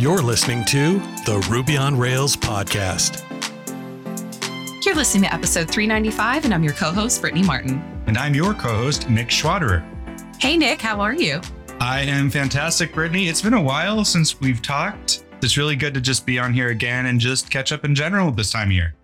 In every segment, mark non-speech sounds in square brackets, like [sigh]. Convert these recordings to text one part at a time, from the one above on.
You're listening to the Ruby on Rails podcast. You're listening to episode 395, and I'm your co host, Brittany Martin. And I'm your co host, Nick Schwaderer. Hey, Nick, how are you? I am fantastic, Brittany. It's been a while since we've talked. It's really good to just be on here again and just catch up in general this time of year.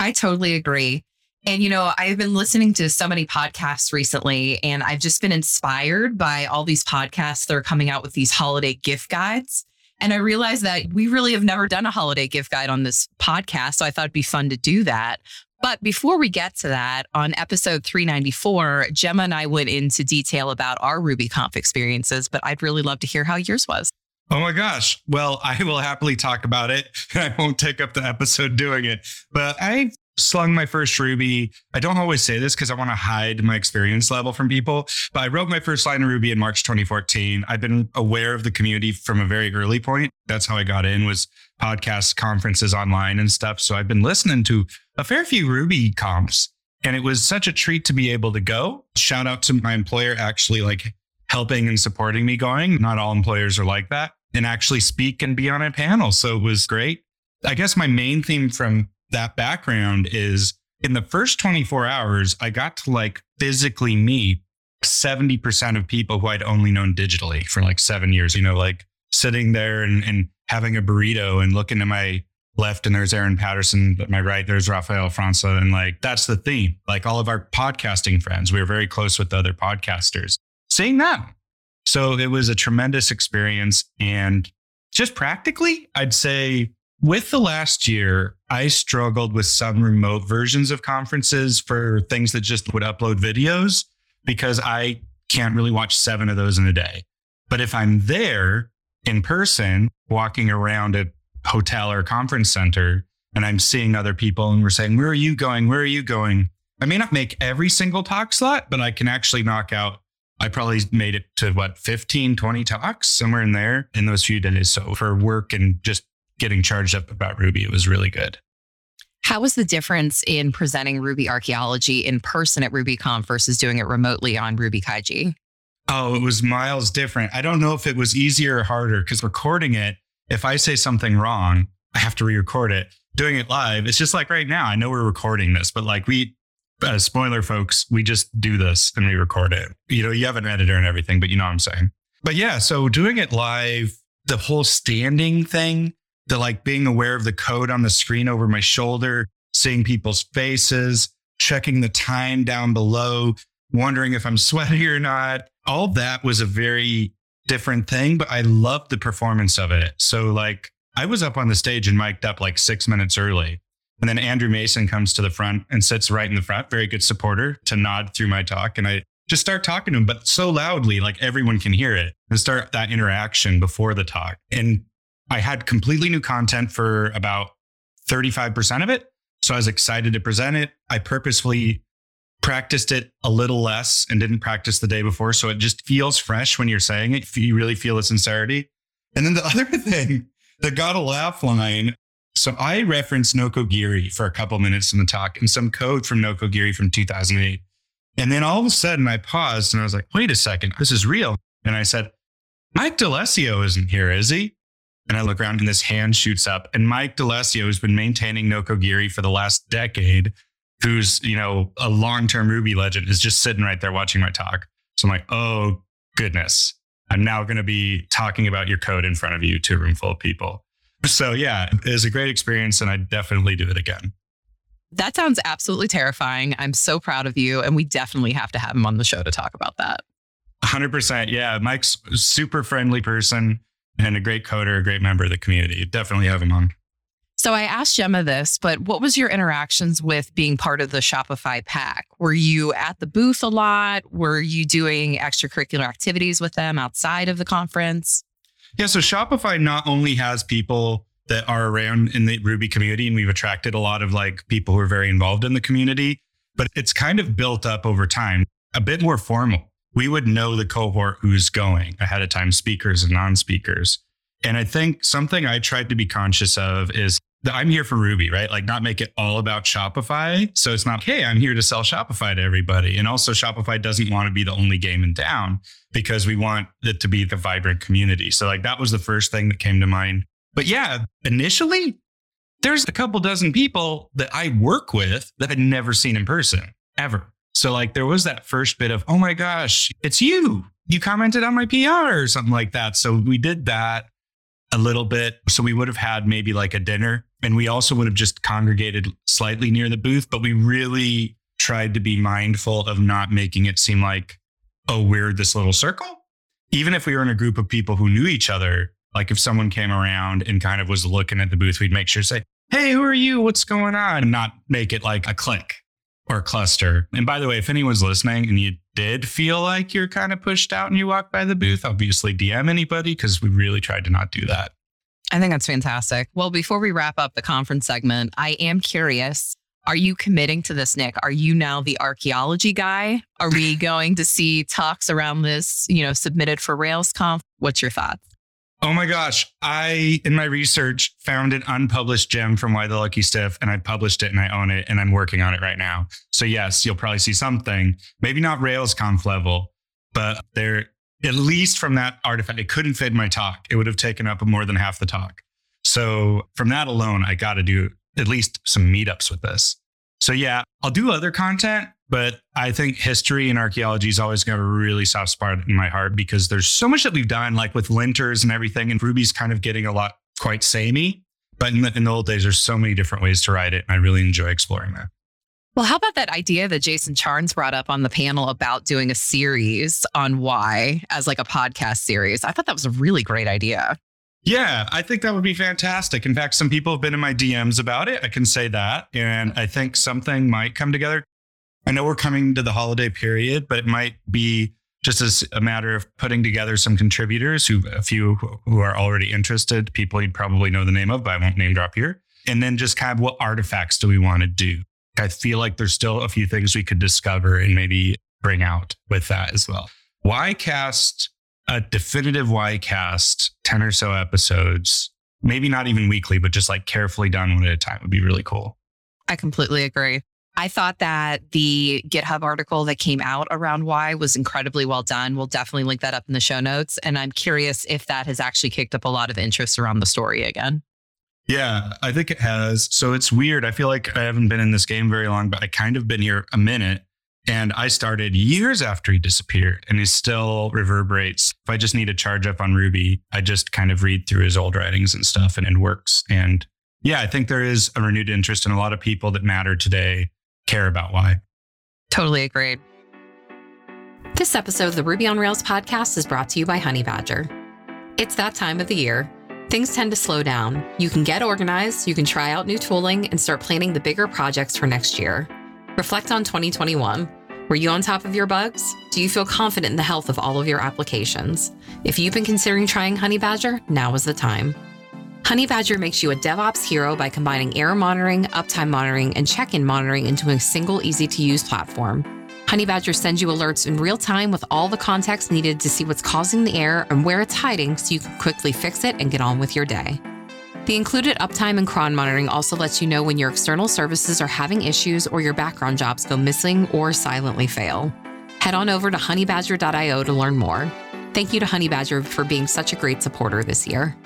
I totally agree. And, you know, I've been listening to so many podcasts recently, and I've just been inspired by all these podcasts that are coming out with these holiday gift guides. And I realized that we really have never done a holiday gift guide on this podcast. So I thought it'd be fun to do that. But before we get to that, on episode 394, Gemma and I went into detail about our RubyConf experiences, but I'd really love to hear how yours was. Oh my gosh. Well, I will happily talk about it. [laughs] I won't take up the episode doing it. But I slung my first Ruby. I don't always say this because I want to hide my experience level from people, but I wrote my first line of Ruby in March 2014. I've been aware of the community from a very early point. That's how I got in was podcasts, conferences online and stuff. So I've been listening to a fair few RubyConfs and it was such a treat to be able to go. Shout out to my employer actually like helping and supporting me going. Not all employers are like that and actually speak and be on a panel. So it was great. I guess my main theme from that background is in the first 24 hours, I got to like physically meet 70% of people who I'd only known digitally for like seven years, you know, like sitting there and, and having a burrito and looking to my left and there's Aaron Patterson, at my right, there's Rafael França. And like, that's the theme. Like all of our podcasting friends, we were very close with the other podcasters, seeing them. So it was a tremendous experience. And just practically, I'd say with the last year, I struggled with some remote versions of conferences for things that just would upload videos because I can't really watch seven of those in a day. But if I'm there in person, walking around a hotel or conference center, and I'm seeing other people and we're saying, Where are you going? Where are you going? I may not make every single talk slot, but I can actually knock out. I probably made it to what, 15, 20 talks, somewhere in there in those few days. So for work and just getting charged up about Ruby, it was really good. How was the difference in presenting Ruby archaeology in person at RubyConf versus doing it remotely on Ruby Kaigi? Oh, it was miles different. I don't know if it was easier or harder because recording it, if I say something wrong, I have to re record it. Doing it live, it's just like right now, I know we're recording this, but like we, uh, spoiler folks, we just do this and we record it. You know, you have an editor and everything, but you know what I'm saying. But yeah, so doing it live, the whole standing thing, the like being aware of the code on the screen over my shoulder, seeing people's faces, checking the time down below, wondering if I'm [laughs] sweaty or not. All that was a very different thing, but I loved the performance of it. So like I was up on the stage and mic'd up like six minutes early. And then Andrew Mason comes to the front and sits right in the front, very good supporter to nod through my talk. And I just start talking to him, but so loudly, like everyone can hear it and start that interaction before the talk. And I had completely new content for about 35% of it. So I was excited to present it. I purposefully practiced it a little less and didn't practice the day before. So it just feels fresh when you're saying it. You really feel the sincerity. And then the [laughs] other thing, that got a laugh line. So I referenced Nokogiri for a couple minutes in the talk and some code from Nokogiri from 2008. And then all of a sudden I paused and I was like, wait a second, this is real. And I said, Mike Dalessio isn't here, is he? And I look around and this hand shoots up. And Mike Dalessio has been maintaining Nokogiri for the last decade, who's, you know, a long-term Ruby legend, is just sitting right there watching my talk. So I'm like, oh goodness. I'm now going to be talking about your code in front of you to a room full of people. So yeah, it was a great experience and I definitely do it again. That sounds absolutely terrifying. I'm so proud of you. And we definitely have to have him on the show to talk about that. 100%. Yeah. Mike's super friendly person and a great coder, a great member of the community. Definitely have him on. So I asked Gemma this, but what was your interactions with being part of the Shopify pack? Were you at the booth a lot? Were you doing extracurricular activities with them outside of the conference? Yeah, so Shopify not only has people that are around in the Ruby community, and we've attracted a lot of like people who are very involved in the community, but it's kind of built up over time, a bit more formal we would know the cohort who's going ahead of time, speakers and non speakers. And I think something I tried to be conscious of is that I'm here for Ruby, right? Like not make it all about Shopify. So it's not, hey, I'm here to sell Shopify to everybody. And also Shopify doesn't want to be the only game in town because we want it to be the vibrant community. So like that was the first thing that came to mind. But yeah, initially there's a couple dozen people that I work with that I'd never seen in person ever. So like there was that first bit of, oh my gosh, it's you. You commented on my PR or something like that. So we did that a little bit. So we would have had maybe like a dinner and we also would have just congregated slightly near the booth, but we really tried to be mindful of not making it seem like, oh, we're this little circle. Even if we were in a group of people who knew each other, like if someone came around and kind of was looking at the booth, we'd make sure to say, hey, who are you? What's going on? And not make it like a clique or cluster. And by the way, if anyone's listening and you did feel like you're kind of pushed out and you walk by the booth, obviously DM anybody because we really tried to not do that. I think that's fantastic. Well, before we wrap up the conference segment, I am curious. Are you committing to this, Nick? Are you now the archaeology guy? Are we [laughs] going to see talks around this, you know, submitted for RailsConf? What's your thoughts? Oh my gosh. I, in my research, found an unpublished gem from Why the Lucky Stiff and I published it and I own it and I'm working on it right now. So, yes, you'll probably see something, maybe not RailsConf level, but there, at least from that artifact, it couldn't fit my talk. It would have taken up more than half the talk. So, from that alone, I got to do at least some meetups with this. So, yeah, I'll do other content, but I think history and archaeology is always going to have a really soft spot in my heart because there's so much that we've done, like with linters and everything. And Ruby's kind of getting a lot quite samey. But in the, in the old days, there's so many different ways to write it. And I really enjoy exploring that. Well, how about that idea that Jason Charnes brought up on the panel about doing a series on why as like a podcast series? I thought that was a really great idea. Yeah, I think that would be fantastic. In fact, some people have been in my DMs about it. I can say that. And I think something might come together. I know we're coming to the holiday period, but it might be just as a matter of putting together some contributors who a few who are already interested, people you'd probably know the name of, but I won't name drop here. And then just kind of what artifacts do we want to do? I feel like there's still a few things we could discover and maybe bring out with that as well. Why cast a definitive Y cast, 10 or so episodes, maybe not even weekly, but just like carefully done one at a time would be really cool. I completely agree. I thought that the GitHub article that came out around Y was incredibly well done. We'll definitely link that up in the show notes. And I'm curious if that has actually kicked up a lot of interest around the story again. Yeah, I think it has. So it's weird. I feel like I haven't been in this game very long, but I kind of been here a minute. And I started years after he disappeared and he still reverberates. If I just need to charge up on Ruby, I just kind of read through his old writings and stuff and it works. And yeah, I think there is a renewed interest in a lot of people that matter today care about why. Totally agreed. This episode of the Ruby on Rails podcast is brought to you by Honeybadger. It's that time of the year. Things tend to slow down. You can get organized, you can try out new tooling, and start planning the bigger projects for next year. Reflect on 2021. Were you on top of your bugs? Do you feel confident in the health of all of your applications? If you've been considering trying Honeybadger, now is the time. Honeybadger makes you a DevOps hero by combining error monitoring, uptime monitoring, and check in monitoring into a single, easy to use platform. Honeybadger sends you alerts in real time with all the context needed to see what's causing the error and where it's hiding so you can quickly fix it and get on with your day. The included uptime and cron monitoring also lets you know when your external services are having issues or your background jobs go missing or silently fail. Head on over to honeybadger.io to learn more. Thank you to Honeybadger for being such a great supporter this year.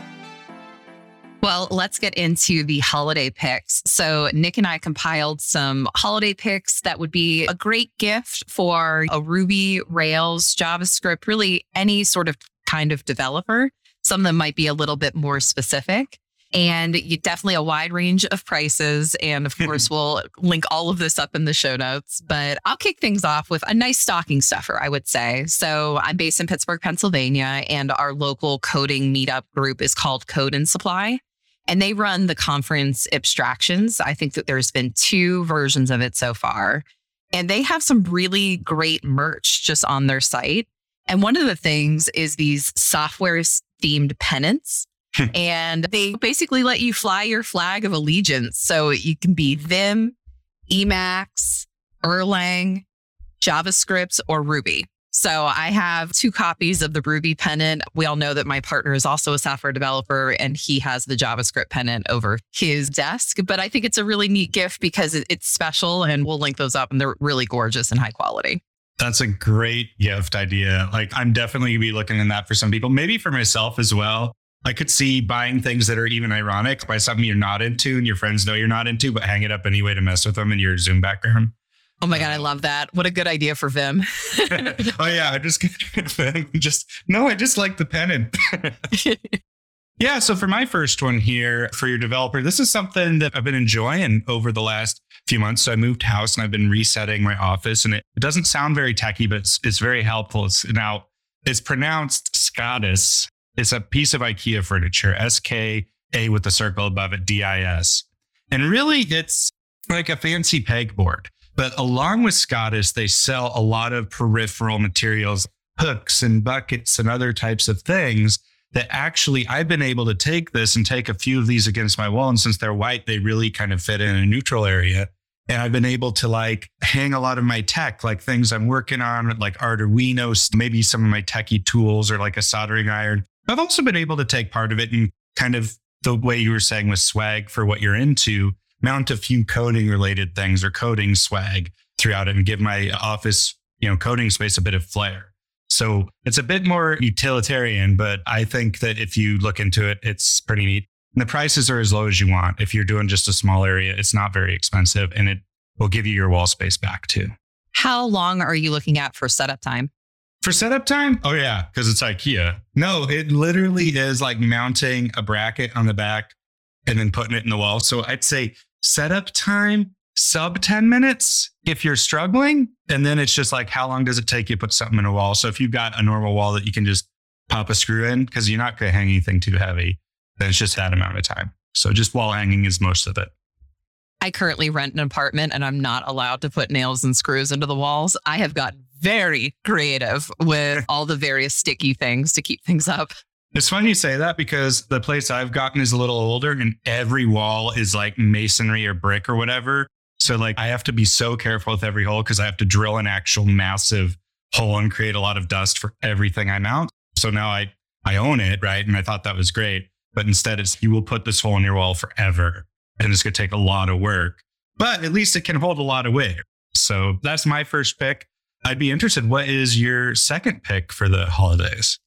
Well, let's get into the holiday picks. So, Nick and I compiled some holiday picks that would be a great gift for a Ruby, Rails, JavaScript, really any sort of kind of developer. Some of them might be a little bit more specific. And you definitely a wide range of prices. And of [laughs] course, we'll link all of this up in the show notes. But I'll kick things off with a nice stocking stuffer, I would say. So I'm based in Pittsburgh, Pennsylvania, and our local coding meetup group is called Code and Supply and they run the conference abstractions. I think that there's been two versions of it so far. And they have some really great merch just on their site. And one of the things is these software themed pennants. Hmm. and they basically let you fly your flag of allegiance. So you can be Vim, Emacs, Erlang, JavaScript, or Ruby. So I have two copies of the Ruby pennant. We all know that my partner is also a software developer and he has the JavaScript pennant over his desk. But I think it's a really neat gift because it's special and we'll link those up and they're really gorgeous and high quality. That's a great gift idea. Like I'm definitely gonna be looking in that for some people, maybe for myself as well. I could see buying things that are even ironic by something you're not into and your friends know you're not into, but hang it up anyway to mess with them in your Zoom background. Oh my God, I love that. What a good idea for Vim. [laughs] oh yeah, I just. [laughs] Just no, I just like the pennant. [laughs] yeah, so for my first one here for your developer, this is something that I've been enjoying over the last few months. So I moved house and I've been resetting my office, and it, it doesn't sound very techy, but it's, it's very helpful. It's now it's pronounced Skadis. It's a piece of IKEA furniture, S K A with the circle above it, D I S, and really it's like a fancy pegboard. But along with Skadis, they sell a lot of peripheral materials, hooks and buckets and other types of things that actually I've been able to take this and take a few of these against my wall. And since they're white, they really kind of fit in a neutral area. And I've been able to like hang a lot of my tech, like things I'm working on, like Arduino, maybe some of my techie tools or like a soldering iron. I've also been able to take part of it and kind of the way you were saying with swag for what you're into mount a few coding related things or coding swag throughout it and give my office, you know, coding space a bit of flair. So it's a bit more utilitarian, but I think that if you look into it, it's pretty neat. And the prices are as low as you want. If you're doing just a small area, it's not very expensive and it will give you your wall space back too. How long are you looking at for setup time? For setup time? Oh, yeah, because it's IKEA. No, it literally is like mounting a bracket on the back and then putting it in the wall. So I'd say setup time sub 10 minutes if you're struggling. And then it's just like, how long does it take you to put something in a wall? So if you've got a normal wall that you can just pop a screw in, because you're not going to hang anything too heavy, then it's just that amount of time. So just wall hanging is most of it. I currently rent an apartment and I'm not allowed to put nails and screws into the walls. I have gotten very creative with [laughs] all the various sticky things to keep things up. It's funny you say that because the place I've gotten is a little older and every wall is like masonry or brick or whatever. So like I have to be so careful with every hole because I have to drill an actual massive hole and create a lot of dust for everything I mount. So now I I own it, right? And I thought that was great. But instead it's you will put this hole in your wall forever. And it's gonna take a lot of work. But at least it can hold a lot of weight. So that's my first pick. I'd be interested. What is your second pick for the holidays?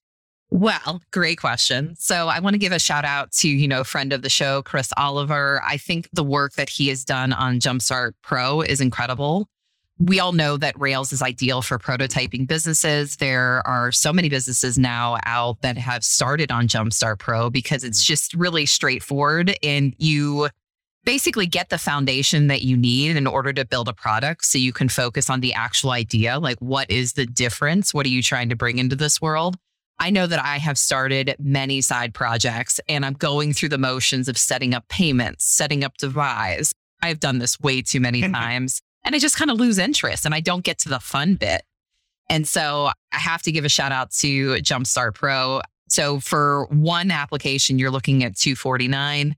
Well, great question. So I want to give a shout out to, you know, friend of the show, Chris Oliver. I think the work that he has done on Jumpstart Pro is incredible. We all know that Rails is ideal for prototyping businesses. There are so many businesses now out that have started on Jumpstart Pro because it's mm. just really straightforward and you basically get the foundation that you need in order to build a product so you can focus on the actual idea like what is the difference what are you trying to bring into this world I know that I have started many side projects and I'm going through the motions of setting up payments, setting up devise. I've done this way too many [laughs] times and I just kind of lose interest and I don't get to the fun bit. And so I have to give a shout out to Jumpstart Pro. So for one application, you're looking at 249.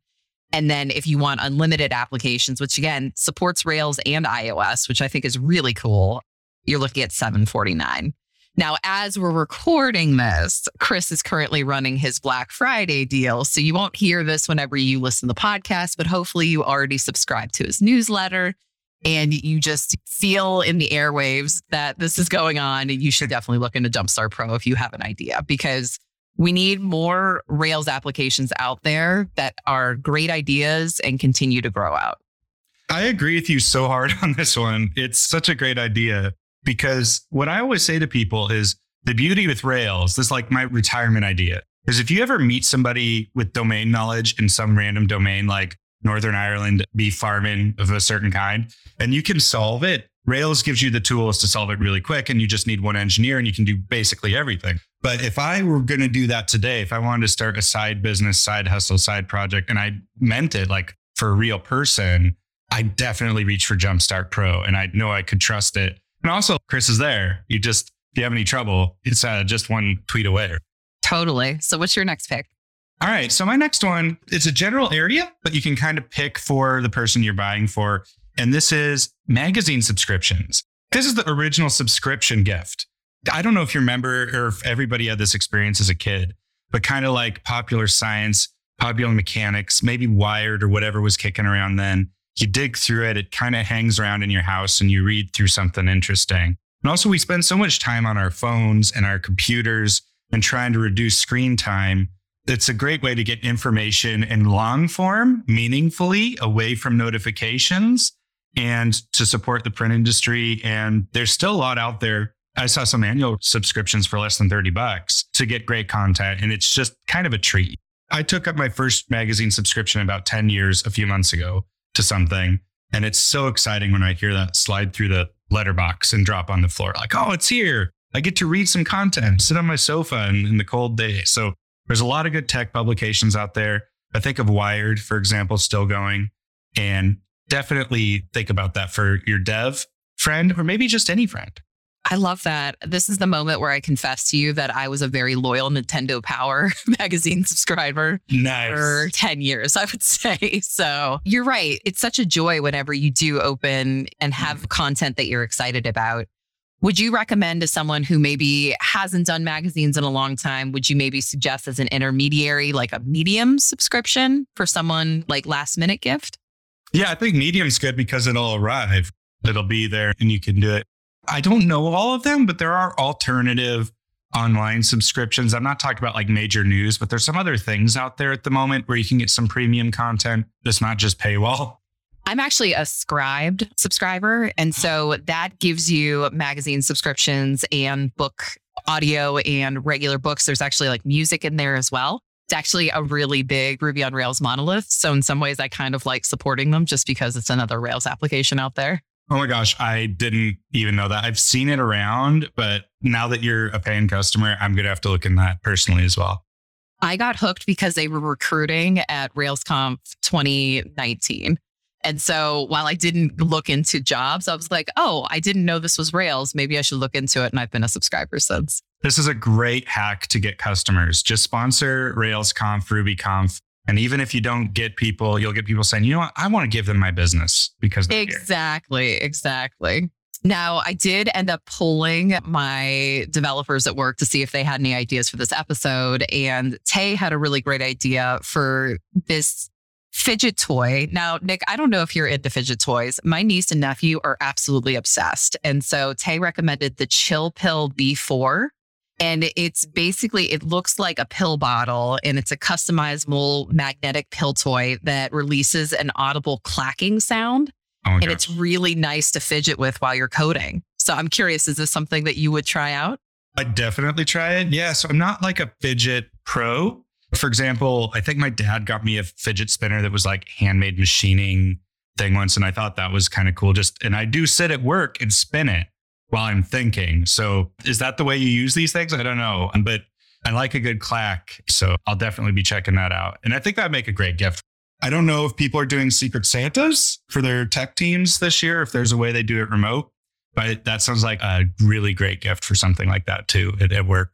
And then if you want unlimited applications, which again supports Rails and iOS, which I think is really cool, you're looking at 749. Now, as we're recording this, Chris is currently running his Black Friday deal. So you won't hear this whenever you listen to the podcast, but hopefully you already subscribe to his newsletter and you just feel in the airwaves that this is going on. And you should definitely look into Jumpstart Pro if you have an idea because we need more Rails applications out there that are great ideas and continue to grow out. I agree with you so hard [laughs] on this one. It's such a great idea because what I always say to people is the beauty with Rails, this is like my retirement idea, is if you ever meet somebody with domain knowledge in some random domain like Northern Ireland beef farming of a certain kind, and you can solve it, Rails gives you the tools to solve it really quick. And you just need one engineer and you can do basically everything. But if I were going to do that today, if I wanted to start a side business, side hustle, side project, and I meant it like for a real person, I definitely reach for Jumpstart Pro and I know I could trust it and also, Chris is there. You just, if you have any trouble, it's uh, just one tweet away. Totally. So, what's your next pick? All right. So, my next one, it's a general area, but you can kind of pick for the person you're buying for. And this is magazine subscriptions. This is the original subscription gift. I don't know if you remember or if everybody had this experience as a kid, but kind of like popular science, popular mechanics, maybe Wired or whatever was kicking around then. You dig through it, it kind of hangs around in your house and you read through something interesting. And also, we spend so much time on our phones and our computers and trying to reduce screen time. It's a great way to get information in long form, meaningfully, away from notifications and to support the print industry. And there's still a lot out there. I saw some annual subscriptions for less than 30 bucks to get great content. And it's just kind of a treat. I took up my first magazine subscription about 10 years a few months ago to something. And it's so exciting when I hear that slide through the letterbox and drop on the floor. Like, oh, it's here. I get to read some content, sit on my sofa in, in the cold day. So there's a lot of good tech publications out there. I think of Wired, for example, still going. And definitely think about that for your dev friend or maybe just any friend. I love that. This is the moment where I confess to you that I was a very loyal Nintendo Power [laughs] magazine subscriber nice. for 10 years, I would [laughs] say. So you're right. It's such a joy whenever you do open and have mm. content that you're excited about. Would you recommend to someone who maybe hasn't done magazines in a long time? Would you maybe suggest as an intermediary, like a medium subscription for someone like last minute gift? Yeah, I think medium's good because it'll arrive. It'll be there and you can do it. I don't know all of them, but there are alternative online subscriptions. I'm not talking about like major news, but there's some other things out there at the moment where you can get some premium content that's not just paywall. I'm actually a Scribd subscriber. And so that gives you magazine subscriptions and book audio and regular books. There's actually like music in there as well. It's actually a really big Ruby on Rails monolith. So in some ways, I kind of like supporting them just because it's another Rails application out there. Oh my gosh, I didn't even know that. I've seen it around, but now that you're a paying customer, I'm going to have to look in that personally as well. I got hooked because they were recruiting at RailsConf 2019. And so while I didn't look into jobs, I was like, oh, I didn't know this was Rails. Maybe I should look into it. And I've been a subscriber since. This is a great hack to get customers. Just sponsor RailsConf, RubyConf. And even if you don't get people, you'll get people saying, you know what, I want to give them my business because exactly, here. exactly. Now, I did end up polling my developers at work to see if they had any ideas for this episode. And Tay had a really great idea for this fidget toy. Now, Nick, I don't know if you're into fidget toys. My niece and nephew are absolutely obsessed. And so Tay recommended the Chill Pill V4. And it's basically, it looks like a pill bottle and it's a customizable magnetic pill toy that releases an audible clacking sound. Oh and gosh. it's really nice to fidget with while you're coding. So I'm curious, is this something that you would try out? I'd definitely try it. Yeah. So I'm not like a fidget pro. For example, I think my dad got me a fidget spinner that was like handmade machining thing once. And I thought that was kind of cool. Just, and I do sit at work and spin it while I'm thinking. So is that the way you use these things? I don't know, but I like a good clack. So I'll definitely be checking that out. And I think that'd make a great gift. I don't know if people are doing secret Santas for their tech teams this year, if there's a way they do it remote, but that sounds like a really great gift for something like that too at, at work.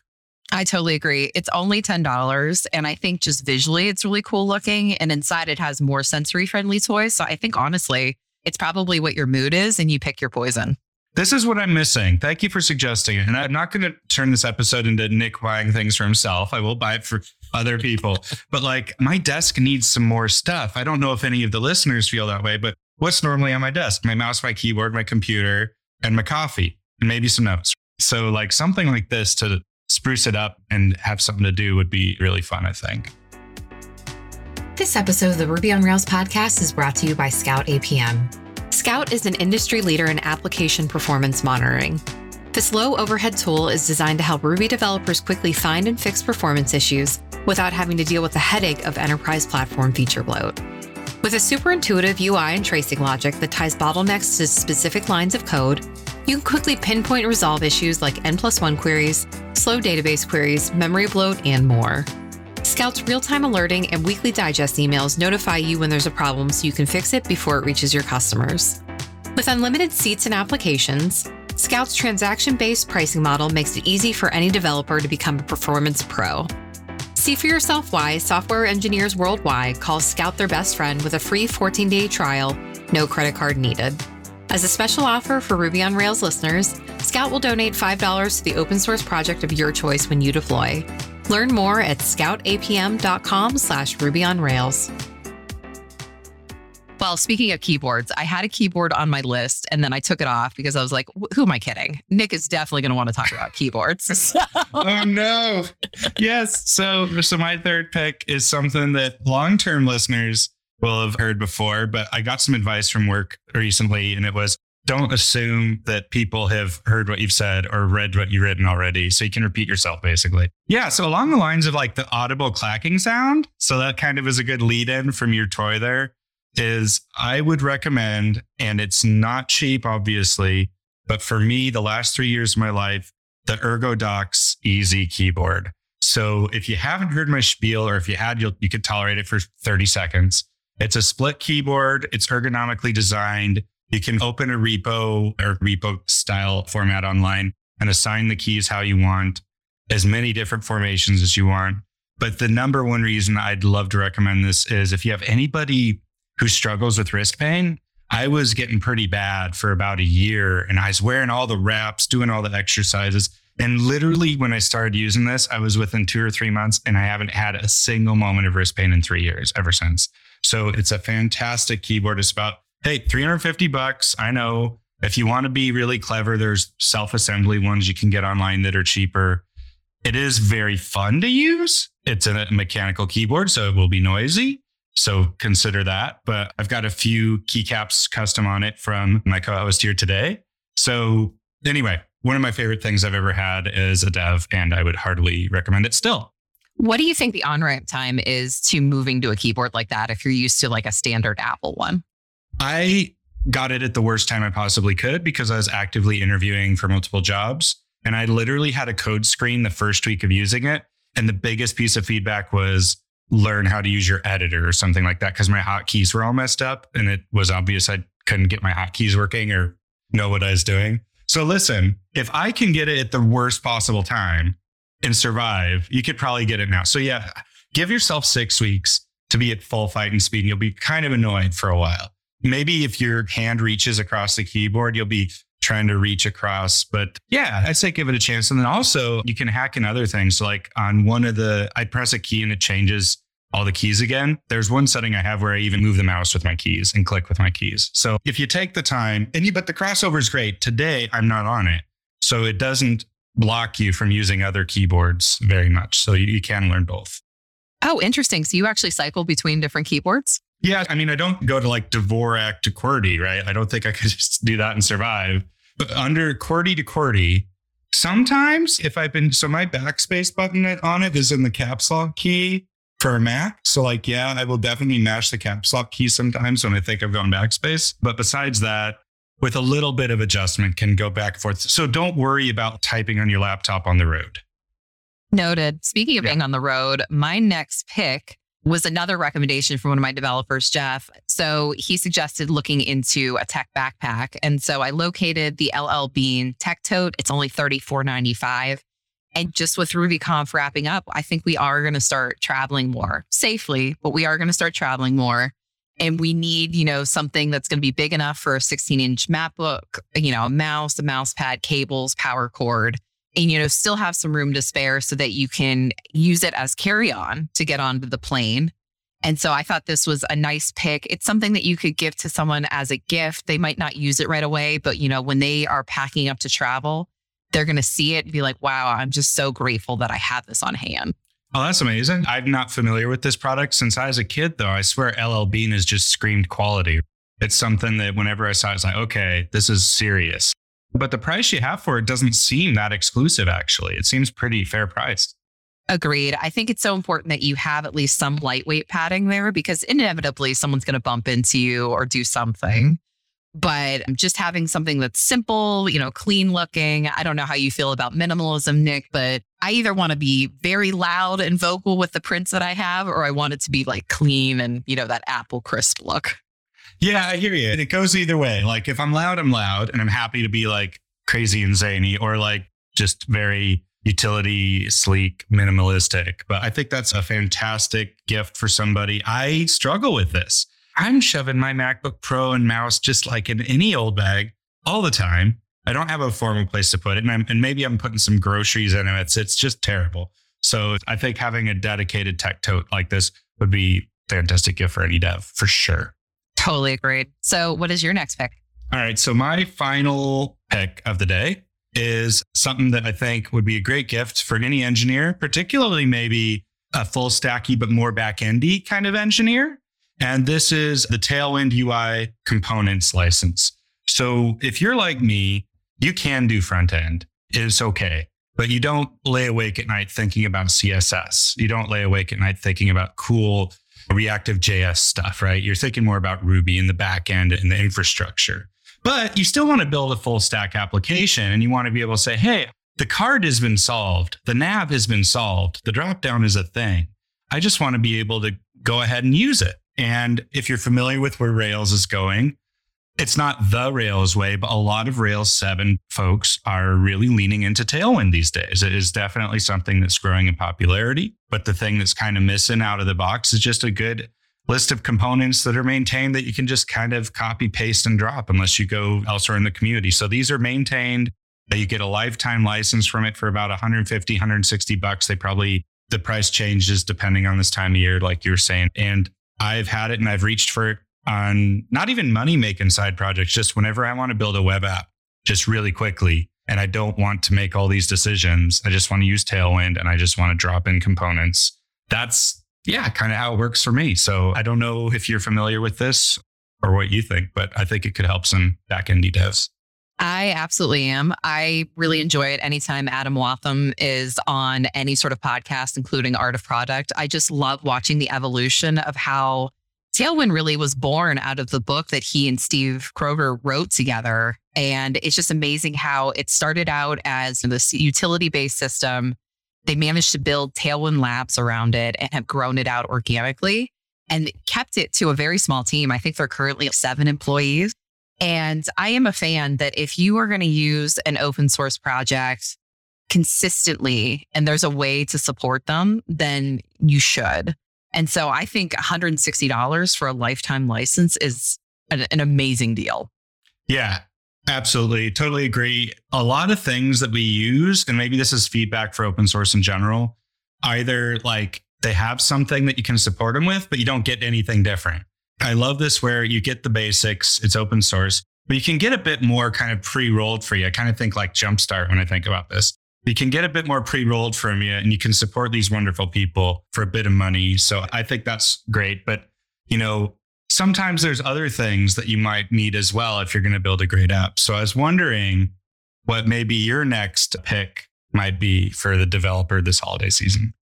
I totally agree. It's only $10. And I think just visually, it's really cool looking. And inside, it has more sensory friendly toys. So I think honestly, it's probably what your mood is and you pick your poison. This is what I'm missing. Thank you for suggesting it. And I'm not going to turn this episode into Nick buying things for himself. I will buy it for other people. [laughs] but like my desk needs some more stuff. I don't know if any of the listeners feel that way, but what's normally on my desk? My mouse, my keyboard, my computer, and my coffee, and maybe some notes. So like something like this to spruce it up and have something to do would be really fun, I think. This episode of the Ruby on Rails podcast is brought to you by Scout APM. Scout is an industry leader in application performance monitoring. This low overhead tool is designed to help Ruby developers quickly find and fix performance issues without having to deal with the headache of enterprise platform feature bloat. With a super intuitive UI and tracing logic that ties bottlenecks to specific lines of code, you can quickly pinpoint and resolve issues like N plus one queries, slow database queries, memory bloat, and more. Scout's real time alerting and weekly digest emails notify you when there's a problem so you can fix it before it reaches your customers. With unlimited seats and applications, Scout's transaction based pricing model makes it easy for any developer to become a performance pro. See for yourself why software engineers worldwide call Scout their best friend with a free 14 day trial, no credit card needed. As a special offer for Ruby on Rails listeners, Scout will donate $5 to the open source project of your choice when you deploy. Learn more at scoutapm.com slash Ruby on Rails. Well, speaking of keyboards, I had a keyboard on my list and then I took it off because I was like, who am I kidding? Nick is definitely going to want to talk about keyboards. [laughs] oh no. Yes. So so my third pick is something that long-term listeners will have heard before, but I got some advice from work recently and it was don't assume that people have heard what you've said or read what you've written already. So you can repeat yourself basically. Yeah. So along the lines of like the audible clacking sound. So that kind of is a good lead in from your toy there is I would recommend, and it's not cheap, obviously, but for me, the last three years of my life, the ErgoDox EZ keyboard. So if you haven't heard my spiel, or if you had, you'll, you could tolerate it for 30 seconds. It's a split keyboard. It's ergonomically designed. You can open a repo or repo style format online and assign the keys how you want, as many different formations as you want. But the number one reason I'd love to recommend this is if you have anybody who struggles with wrist pain, I was getting pretty bad for about a year and I was wearing all the wraps, doing all the exercises. And literally, when I started using this, I was within two or three months and I haven't had a single moment of wrist pain in three years ever since. So it's a fantastic keyboard. It's about, hey, 350 bucks. I know if you want to be really clever, there's self assembly ones you can get online that are cheaper. It is very fun to use. It's a mechanical keyboard, so it will be noisy. So consider that. But I've got a few keycaps custom on it from my co host here today. So, anyway, one of my favorite things I've ever had is a dev, and I would heartily recommend it still. What do you think the on ramp time is to moving to a keyboard like that if you're used to like a standard Apple one? I got it at the worst time I possibly could because I was actively interviewing for multiple jobs. And I literally had a code screen the first week of using it. And the biggest piece of feedback was learn how to use your editor or something like that because my hotkeys were all messed up and it was obvious I couldn't get my hotkeys working or know what I was doing. So listen, if I can get it at the worst possible time and survive, you could probably get it now. So yeah, give yourself six weeks to be at full fighting speed. And You'll be kind of annoyed for a while. Maybe if your hand reaches across the keyboard, you'll be trying to reach across. But yeah, I'd say give it a chance. And then also you can hack in other things. Like on one of the, I press a key and it changes all the keys again. There's one setting I have where I even move the mouse with my keys and click with my keys. So if you take the time and you, but the crossover is great. Today I'm not on it. So it doesn't block you from using other keyboards very much. So you, you can learn both. Oh, interesting. So you actually cycle between different keyboards? Yeah, I mean, I don't go to like Dvorak to QWERTY, right? I don't think I could [laughs] just do that and survive. But under QWERTY to QWERTY, sometimes if I've been, so my backspace button on it is in the caps lock key for a Mac. So like, yeah, I will definitely mash the caps lock key sometimes when I think I've gone backspace. But besides that, with a little bit of adjustment can go back and forth. So don't worry about typing on your laptop on the road. Noted. Speaking of yeah. being on the road, my next pick was another recommendation from one of my developers, Jeff. So he suggested looking into a tech backpack. And so I located the LL Bean Tech Tote. It's only $34.95. And just with RubyConf wrapping up, I think we are going to start traveling more safely, but we are going to start traveling more. And we need, you know, something that's going to be big enough for a 16 inch MacBook, you know, a mouse, a mouse pad, cables, power cord and you know still have some room to spare so that you can use it as carry on to get onto the plane and so i thought this was a nice pick it's something that you could give to someone as a gift they might not use it right away but you know when they are packing up to travel they're going to see it and be like wow i'm just so grateful that i have this on hand Oh, that's amazing. I'm not familiar with this product since I was a kid, though. I swear LL Bean has just screamed quality. It's something that whenever I saw it, I was like, okay, this is serious. But the price you have for it doesn't seem that exclusive, actually. It seems pretty fair priced. Agreed. I think it's so important that you have at least some lightweight padding there because inevitably someone's going to bump into you or do something. Mm-hmm. But just having something that's simple, you know, clean looking. I don't know how you feel about minimalism, Nick, but I either want to be very loud and vocal with the prints that I have, or I want it to be like clean and, you know, that apple crisp look. Yeah, I hear you. And it goes either way. Like if I'm loud, I'm loud and I'm happy to be like crazy and zany or like just very utility, sleek, minimalistic. But I think that's a fantastic gift for somebody. I struggle with this. I'm shoving my MacBook Pro and mouse just like in any old bag all the time. I don't have a formal place to put it. And, I'm, and maybe I'm putting some groceries in it. It's, it's just terrible. So I think having a dedicated tech tote like this would be fantastic gift for any dev for sure. Totally agreed. So what is your next pick? All right. So my final pick of the day is something that I think would be a great gift for any engineer, particularly maybe a full stacky but more back endy kind of engineer. And this is the Tailwind UI components license. So if you're like me, you can do front end. It's okay. But you don't lay awake at night thinking about CSS. You don't lay awake at night thinking about cool reactive JS stuff, right? You're thinking more about Ruby in the backend and the infrastructure. But you still want to build a full stack application and you want to be able to say, hey, the card has been solved, the nav has been solved, the dropdown is a thing. I just want to be able to go ahead and use it. And if you're familiar with where Rails is going, it's not the Rails way, but a lot of Rails 7 folks are really leaning into Tailwind these days. It is definitely something that's growing in popularity. But the thing that's kind of missing out of the box is just a good list of components that are maintained that you can just kind of copy, paste, and drop unless you go elsewhere in the community. So these are maintained. You get a lifetime license from it for about 150, 160 bucks. They probably, the price changes depending on this time of year, like you were saying. And I've had it and I've reached for it on not even money making side projects, just whenever I want to build a web app, just really quickly. And I don't want to make all these decisions. I just want to use Tailwind and I just want to drop in components. That's, yeah, kind of how it works for me. So I don't know if you're familiar with this or what you think, but I think it could help some backendy devs. I absolutely am. I really enjoy it anytime Adam Wathan is on any sort of podcast, including Art of Product. I just love watching the evolution of how Tailwind really was born out of the book that he and Steve Schoger wrote together. And it's just amazing how it started out as this utility based system. They managed to build Tailwind Labs around it and have grown it out organically and kept it to a very small team. I think they're currently seven employees. And I am a fan that if you are going to use an open source project consistently and there's a way to support them, then you should. And so I think $160 for a lifetime license is an, an amazing deal. Yeah, absolutely. Totally agree. A lot of things that we use, and maybe this is feedback for open source in general, either like they have something that you can support them with, but you don't get anything different. I love this where you get the basics, it's open source, but you can get a bit more kind of pre rolled for you. I kind of think like Jumpstart when I think about this. You can get a bit more pre rolled from you and you can support these wonderful people for a bit of money. So I think that's great. But, you know, sometimes there's other things that you might need as well if you're going to build a great app. So I was wondering what maybe your next pick might be for the developer this holiday season.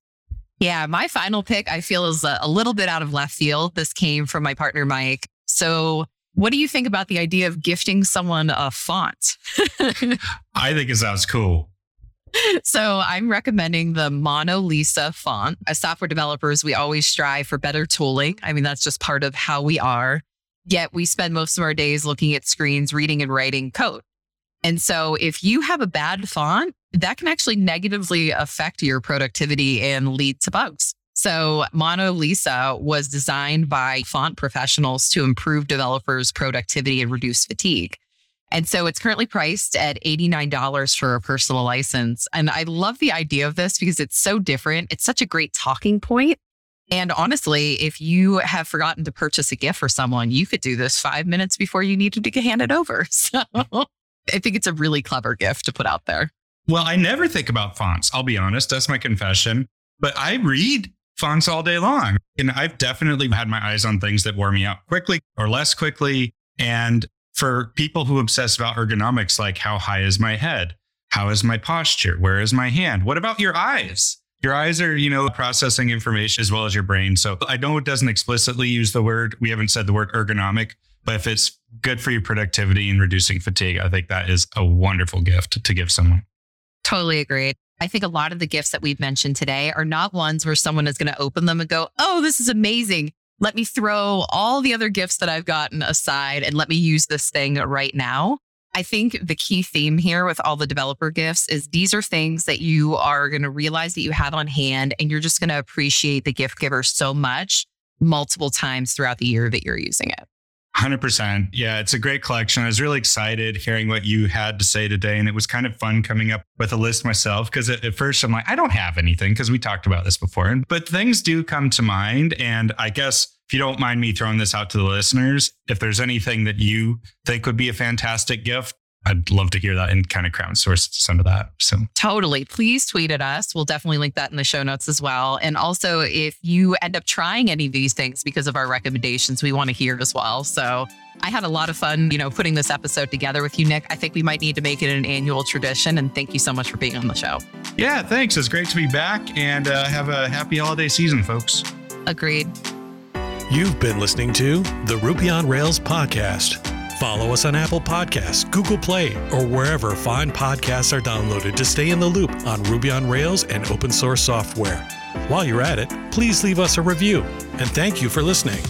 Yeah, my final pick I feel is a little bit out of left field. This came from my partner, Mike. So, what do you think about the idea of gifting someone a font? [laughs] I think it sounds cool. [laughs] So, I'm recommending the MonoLisa font. As software developers, we always strive for better tooling. I mean, that's just part of how we are. Yet, we spend most of our days looking at screens, reading and writing code. And so, if you have a bad font, that can actually negatively affect your productivity and lead to bugs. So, MonoLisa was designed by font professionals to improve developers' productivity and reduce fatigue. And so it's currently priced at $89 for a personal license. And I love the idea of this because it's so different. It's such a great talking point. And honestly, if you have forgotten to purchase a gift for someone, you could do this five minutes before you needed to hand it over. [laughs] So I think it's a really clever gift to put out there. Well, I never think about fonts. I'll be honest. That's my confession. But I read fonts all day long. And I've definitely had my eyes on things that wore me out quickly or less quickly. And for people who obsess about ergonomics, like how high is my head? How is my posture? Where is my hand? What about your eyes? Your eyes are, you know, processing information as well as your brain. So I know it doesn't explicitly use the word, we haven't said the word ergonomic, but if it's good for your productivity and reducing fatigue, I think that is a wonderful gift to give someone. Totally agreed. I think a lot of the gifts that we've mentioned today are not ones where someone is going to open them and go, Oh, this is amazing. Let me throw all the other gifts that I've gotten aside and let me use this thing right now. I think the key theme here with all the developer gifts is these are things that you are going to realize that you have on hand and you're just going to appreciate the gift giver so much multiple times throughout the year that you're using it. 100%. Yeah, it's a great collection. I was really excited hearing what you had to say today. And it was kind of fun coming up with a list myself because at, at, first I'm like, I don't have anything because we talked about this before. But things do come to mind. And I guess if you don't mind me throwing this out to the listeners, if there's anything that you think would be a fantastic gift, I'd love to hear that and kind of crowdsource some of that. So totally. Please tweet at us. We'll definitely link that in the show notes as well. And also, if you end up trying any of these things because of our recommendations, we want to hear as well. So I had a lot of fun, you know, putting this episode together with you, Nick. I think we might need to make it an annual tradition. And thank you so much for being on the show. Yeah, thanks. It's great to be back and uh, have a happy holiday season, folks. Agreed. You've been listening to the Ruby on Rails podcast. Follow us on Apple Podcasts, Google Play, or wherever fine podcasts are downloaded to stay in the loop on Ruby on Rails and open source software. While you're at it, please leave us a review. And thank you for listening.